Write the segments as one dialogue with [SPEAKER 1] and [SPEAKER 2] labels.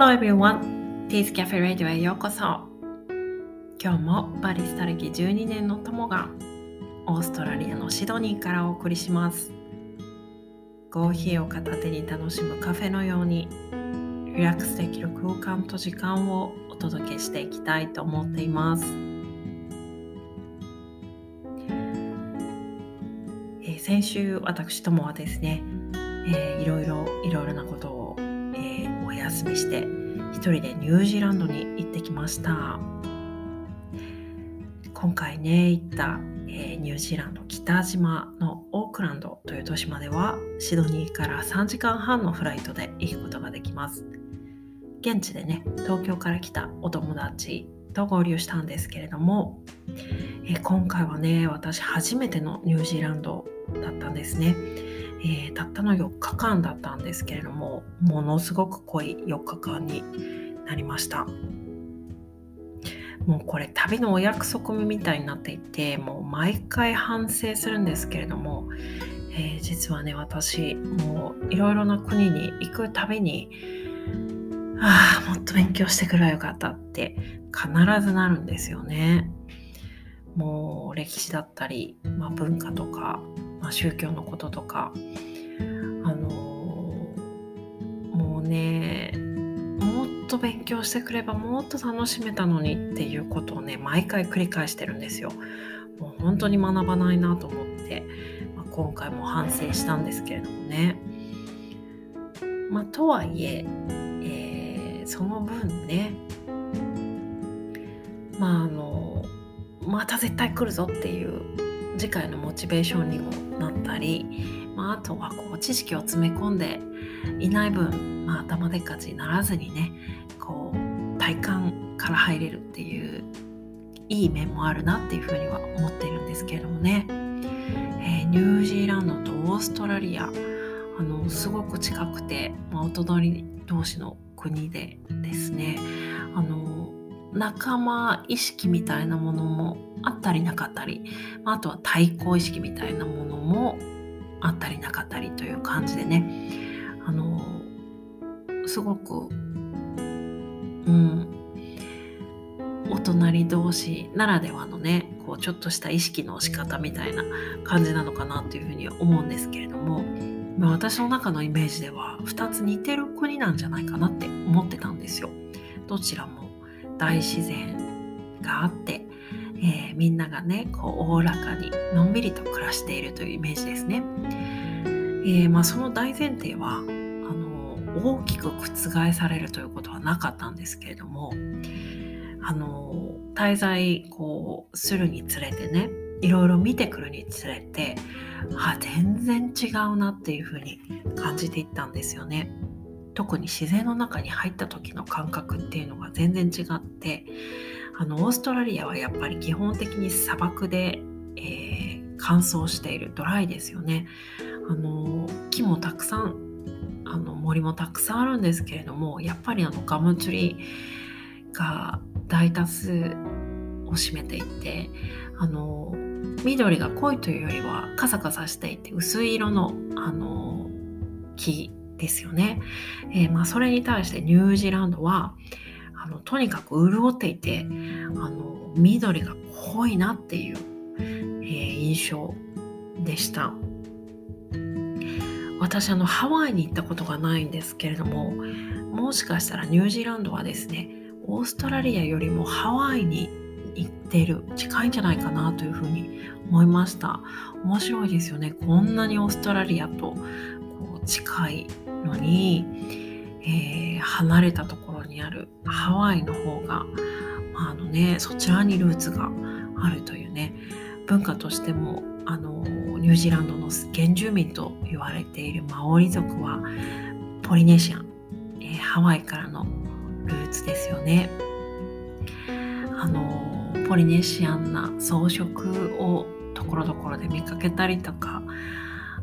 [SPEAKER 1] Hello everyone! Tea's Cafe Radio へようこそ。今日もバリスタ歴12年の友がオーストラリアのシドニーからお送りします。コーヒーを片手に楽しむカフェのようにリラックスできる空間と時間をお届けしていきたいと思っています。え先週私ともはですね、えー、いろいろいろいろなことを休みして一人でニュージーランドに行ってきました。今回ね行った、えー、ニュージーランド北島のオークランドという都市まではシドニーから3時間半のフライトで行くことができます。現地でね東京から来たお友達と合流したんですけれども、えー、今回はね私初めてのニュージーランドだったんですね。えー、たったの4日間だったんですけれどもものすごく濃い4日間になりました。もうこれ旅のお約束みたいになっていてもう毎回反省するんですけれども、えー、実はね私もういろいろな国に行くたびにああもっと勉強してくればよかったって必ずなるんですよね。もう歴史だったり、まあ、文化とかまあ、宗教のこととかあのもうねもっと勉強してくればもっと楽しめたのにっていうことをね毎回繰り返してるんですよ。もう本当に学ばないなと思って、まあ、今回も反省したんですけれどもね。まあ、とはいええー、その分ねまああのまた絶対来るぞっていう次回のモチベーションにもなったり、まあ、あとはこう知識を詰め込んでいない分、まあ、頭でっかちにならずにねこう体感から入れるっていういい面もあるなっていうふうには思っているんですけれどもね、えー、ニュージーランドとオーストラリアあのすごく近くて、まあ、お隣同士の国でですねあの仲間意識みたいなものもあったりなかったりあとは対抗意識みたいなものもあったりなかったりという感じでねあのすごくうんお隣同士ならではのねこうちょっとした意識の仕方みたいな感じなのかなというふうに思うんですけれども、ま、私の中のイメージでは2つ似てる国なんじゃないかなって思ってたんですよ。どちらも大自然があって、えー、みんながねこうおおらかにのんびりと暮らしているというイメージですね。えー、まあ、その大前提はあの大きく覆されるということはなかったんですけれどもあの滞在こうするにつれてねいろいろ見てくるにつれてあ全然違うなっていうふうに感じていったんですよね。特に自然の中に入った時の感覚っていうのが全然違ってあのオーストラリアはやっぱり基本的に砂漠で、えー、乾燥しているドライですよね。あの木もたくさんあの森もたくさんあるんですけれどもやっぱりあのガムツリが大多数を占めていてあの緑が濃いというよりはカサカサしていて薄い色のあの木ですよね。えー、まあ、それに対してニュージーランドはあのとにかく潤っていてあの緑が濃いなっていう、えー、印象でした。私あのハワイに行ったことがないんですけれどももしかしたらニュージーランドはですねオーストラリアよりもハワイに行ってる近いんじゃないかなというふうに思いました面白いですよねこんなにオーストラリアとこう近いのに、えー、離れたところにあるハワイの方が、あ、あのね、そちらにルーツがあるというね文化としてもあのニュージーランドの原住民と言われているマオリ族はポリネシアン、えー、ハワイからのルーツですよね。あのポリネシアンな装飾をところどころで見かけたりとか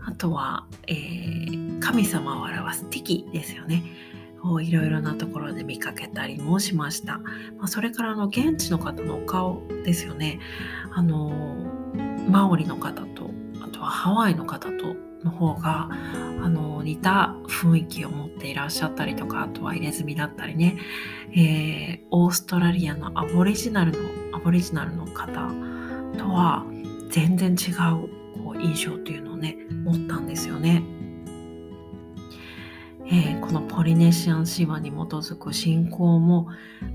[SPEAKER 1] あとは、えー、神様を表すティキですよね。をいろいろなところで見かけたりもしました。まあ、それからの現地の方のお顔ですよね。あのマオリの方とあとはハワイの方との方があの似た雰囲気を持っていらっしゃったりとかあとは入れ墨だったりね、えー、オーストラリアのアボリジナルのアボリジナルの方とは全然違うこう印象というのをね持ったんですよね。えー、このポリネシアン神話に基づく信仰も、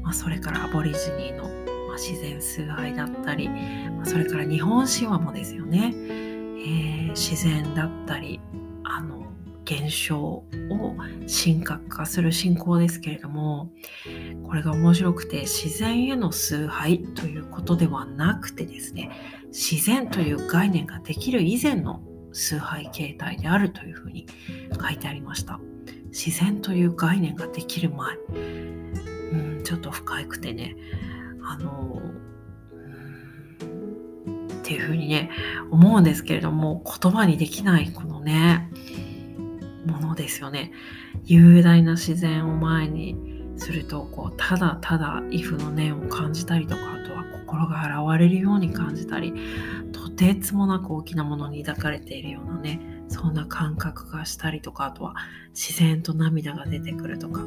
[SPEAKER 1] まあ、それからアボリジニーの、まあ、自然崇拝だったり、まあ、それから日本神話もですよね、えー、自然だったりあの現象を神格化する信仰ですけれどもこれが面白くて自然への崇拝ということではなくてですね自然という概念ができる以前の崇拝形態であるというふうに書いてありました。自然という概念ができる前。うんちょっと深くてね。あのっていうふうにね思うんですけれども言葉にできないこのねものですよね。雄大な自然を前にするとこうただただ畏怖の念を感じたりとかあとは心が洗われるように感じたりとてつもなく大きなものに抱かれているようなねそんな感覚がしたりとかあとは自然と涙が出てくるとか、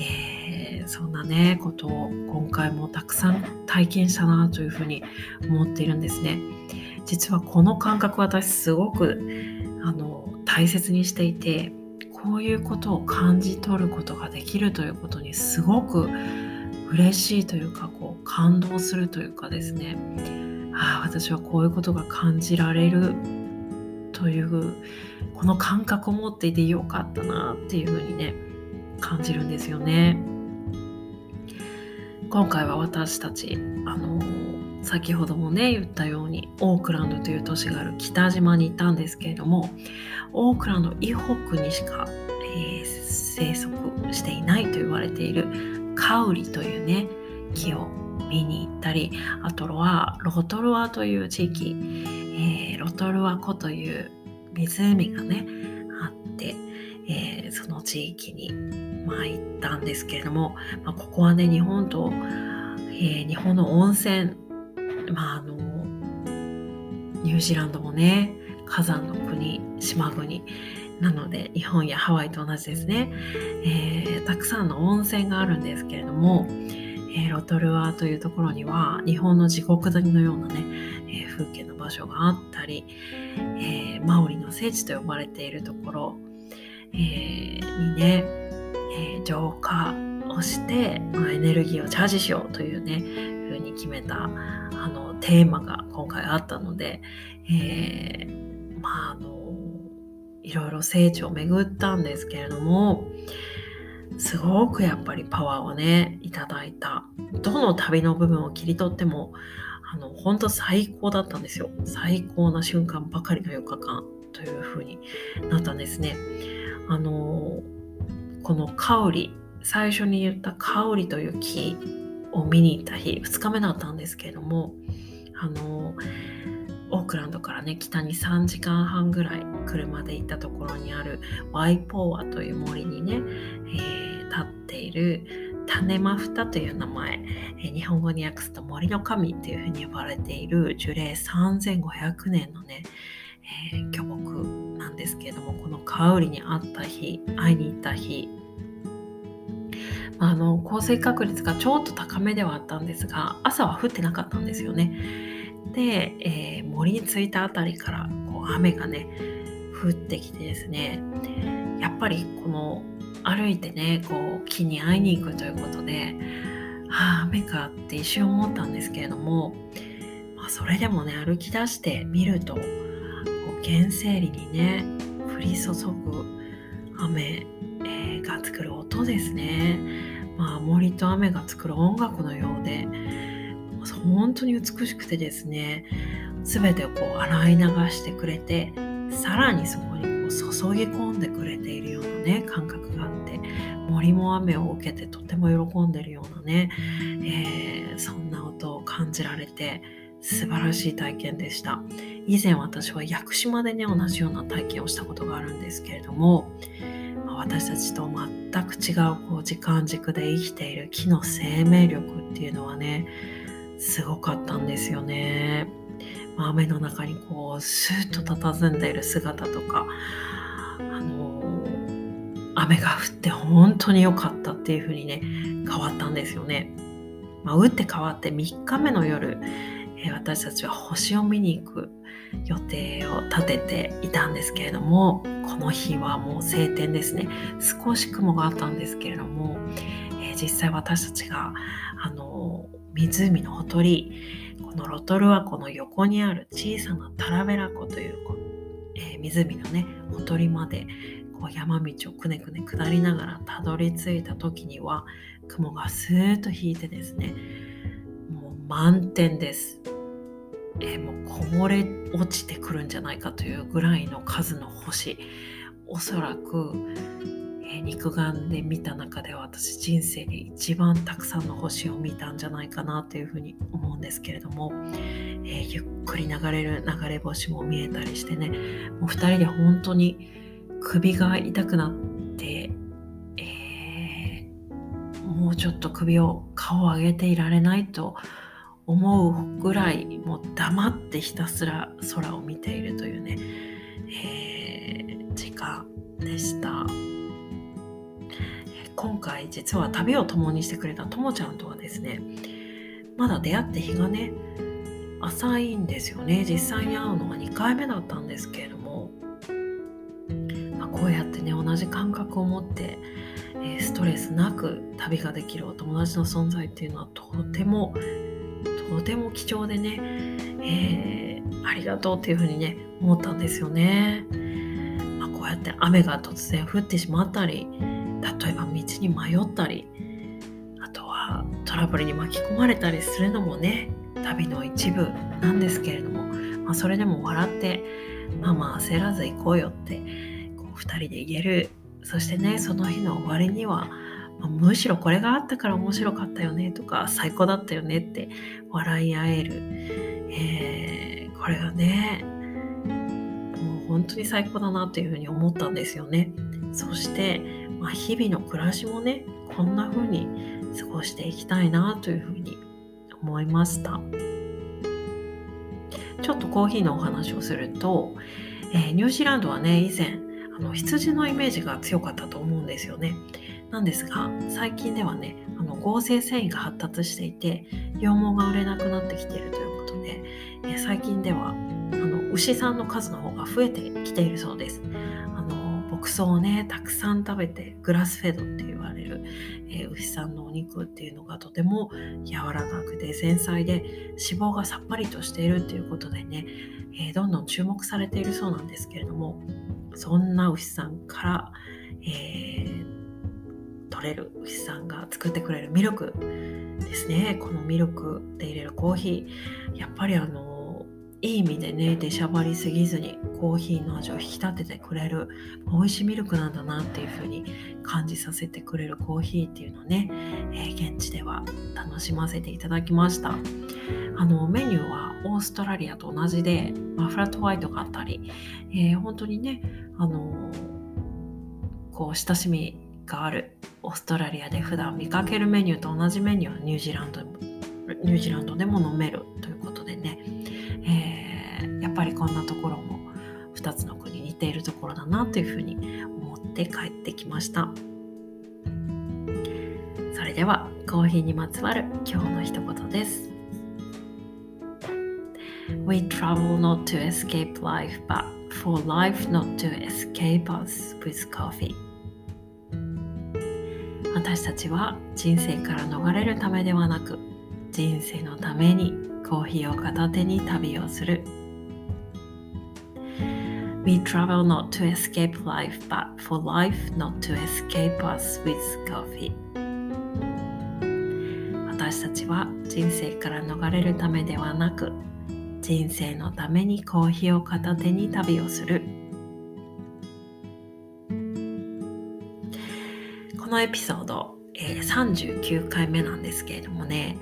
[SPEAKER 1] えー、そんなねことを今回もたくさん体験したなというふうに思っているんですね。実はこの感覚私すごくあの大切にしていてこういうことを感じ取ることができるということにすごく嬉しいというかこう感動するというかですねああ私はこういうことが感じられるというこの感覚を持っていてよかったなっていうふうにね感じるんですよね。今回は私たちあの先ほどもね言ったようにオークランドという都市がある北島に行ったんですけれどもオークランド以北にしか、えー、生息していないと言われているカウリというね木を見に行ったりあとはロトルアという地域、ロトルア湖という湖がねあって、えー、その地域に、まあ、行ったんですけれども、まあ、ここはね日本と、えー、日本の温泉、まあ、あのニュージーランドもね火山の国島国なので日本やハワイと同じですね、えー、たくさんの温泉があるんですけれども、えー、ロトルアというところには日本の地獄谷のようなね、えー、風景場所があったり、えマオリの聖地と呼ばれているところ、えにね、え浄化をして、まあ、エネルギーをチャージしようというね風に決めたあのテーマが今回あったので、えまああのいろいろ聖地を巡ったんですけれどもすごくやっぱりパワーをねいただいた。どの旅の部分を切り取ってもあの本当最高だったんですよ。最高な瞬間ばかりの4日間という風になったんですね。あのこの香り最初に言った香りという木を見に行った日2日目だったんですけれどもあのオークランドからね北に3時間半ぐらい車で行ったところにあるワイポーアという森にね、えー、立っている種マフタという名前、え、日本語に訳すと森の神というふうに呼ばれている樹齢3500年のね、えー、巨木なんですけれどもこの香りに会った日会いに行った日あの降水確率がちょっと高めではあったんですが朝は降ってなかったんですよね。で、えー、森に着いた辺りからこう雨がね降ってきてですねやっぱりこの歩いてねこう木に会いに行くということでああ雨かって一瞬思ったんですけれども、まあ、それでもね歩き出してみるとこう原生林にね降り注ぐ雨、えー、が作る音ですね、まあ、森と雨が作る音楽のようで本当に美しくてですね全てをこう洗い流してくれてさらにそこにこう注ぎ込んでくれているようなね感覚があっ森も雨を受けてとても喜んでるようなね、えー、そんな音を感じられて素晴らしい体験でした以前私は屋久島でね同じような体験をしたことがあるんですけれども、ま、私たちと全く違うこう時間軸で生きている木の生命力っていうのはねすごかったんですよね。雨の中にこうスーッと佇んでいる姿とかあの雨が降って本当に良かったっていう風にね変わったんですよね。まあ、打って変わって3日目の夜、えー、私たちは星を見に行く予定を立てていたんですけれどもこの日はもう晴天ですね少し雲があったんですけれども、えー、実際私たちがあの湖のほとりこのロトルはこの横にある小さなタラベラ湖という、えー、湖のねほとりまでこう山道をくねくね下りながらたどり着いた時には雲がスーッと引いてですねもう満点です、えー、もうこぼれ落ちてくるんじゃないかというぐらいの数の星。おそらく、えー、肉眼で見た中では私人生で一番たくさんの星を見たんじゃないかなというふうに思うんですけれども、えー、ゆっくり流れる流れ星も見えたりしてねもう2人で本当に首が痛くなって、えー、もうちょっと首を顔を上げていられないと思うぐらいもう黙ってひたすら空を見ているというね、えー、時間でした。今回実は旅を共にしてくれたともちゃんとはですねまだ出会って日がね浅いんですよね実際に会うのが2回目だったんですけれどもこうやってね同じ感覚を持って、え、ストレスなく旅ができるお友達の存在っていうのはとてもとても貴重でね、えー、ありがとうっていうふうにね思ったんですよね。まあ、こうやって雨が突然降ってしまったり例えば道に迷ったりあとはトラブルに巻き込まれたりするのもね旅の一部なんですけれども、まあ、それでも笑ってまあまあ焦らず行こうよって2人で言える。そしてねその日の終わりには、むしろこれがあったから面白かったよねとか最高だったよねって笑い合える、えー、これがねもう本当に最高だなというふうに思ったんですよね。そして、まあ、日々の暮らしもねこんな風に過ごしていきたいなというふうに思いました。ちょっとコーヒーのお話をすると、えー、ニュージーランドはね以前あの羊のイメージが強かったと思うんですよね。なんですが最近ではねあの合成繊維が発達していて羊毛が売れなくなってきているということで、え最近ではあの牛さんの数の方が増えてきているそうです。あの牧草をねたくさん食べてグラスフェドって言われる、え、牛さんのお肉っていうのがとても柔らかくて繊細で脂肪がさっぱりとしているっていうことでね、え、どんどん注目されているそうなんですけれどもそんな牛さんから、えー、取れる牛さんが作ってくれるミルクですね。このミルクで入れるコーヒー。やっぱりあのいい意味でね出しゃばりすぎずにコーヒーの味を引き立ててくれる美味しいミルクなんだなっていう風に感じさせてくれるコーヒーっていうのをね、えー、現地では楽しませていただきました。あのメニューはオーストラリアと同じで、まあ、フラットホワイトがあったり、えー、本当にねあのこう親しみがあるオーストラリアで普段見かけるメニューと同じメニューをニュージーランドニュージーランドでも飲めるということでね、えー、やっぱりこんなところも2つの国似ているところだなというふうに思って帰ってきました。それではコーヒーにまつわる今日の一言です。We travel not to escape life but for life not to escape us with coffee 私たちは人生から逃れるためではなく人生のためにコーヒーを片手に旅をする We travel not to escape life but for life not to escape us with coffee 私たちは人生から逃れるためではなく人生のためにコーヒーを片手に旅をする。このエピソード、えー、39回目なんですけれどもね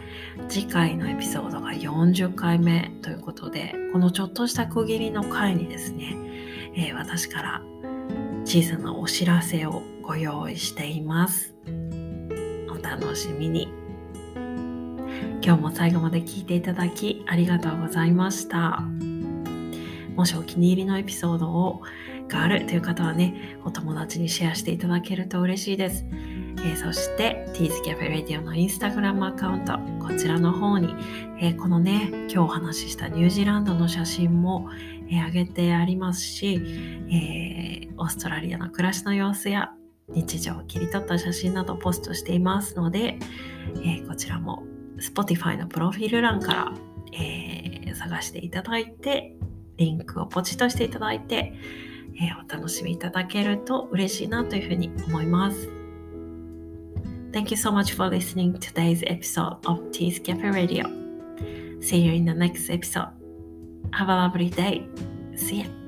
[SPEAKER 1] 次回のエピソードが40回目ということでこのちょっとした区切りの回にですね、えー、私から小さなお知らせをご用意しています。お楽しみに。今日も最後まで聞いていただきありがとうございました。もしお気に入りのエピソードをがあるという方はね、お友達にシェアしていただけると嬉しいです。えー、そして、ティーズキャフェレディオのインスタグラムアカウント、こちらの方に、えー、このね、今日お話ししたニュージーランドの写真も、えー、上げてありますし、えオーストラリアの暮らしの様子や日常を切り取った写真などポストしていますので、えこちらも Spotify のプロフィール欄から、え探していただいて、リンクをポチッとしていただいて、えお楽しみいただけると嬉しいなというふうに思います。Thank you so much for listening to today's episode of Tea's Cafe Radio. See you in the next episode. Have a lovely day. See ya.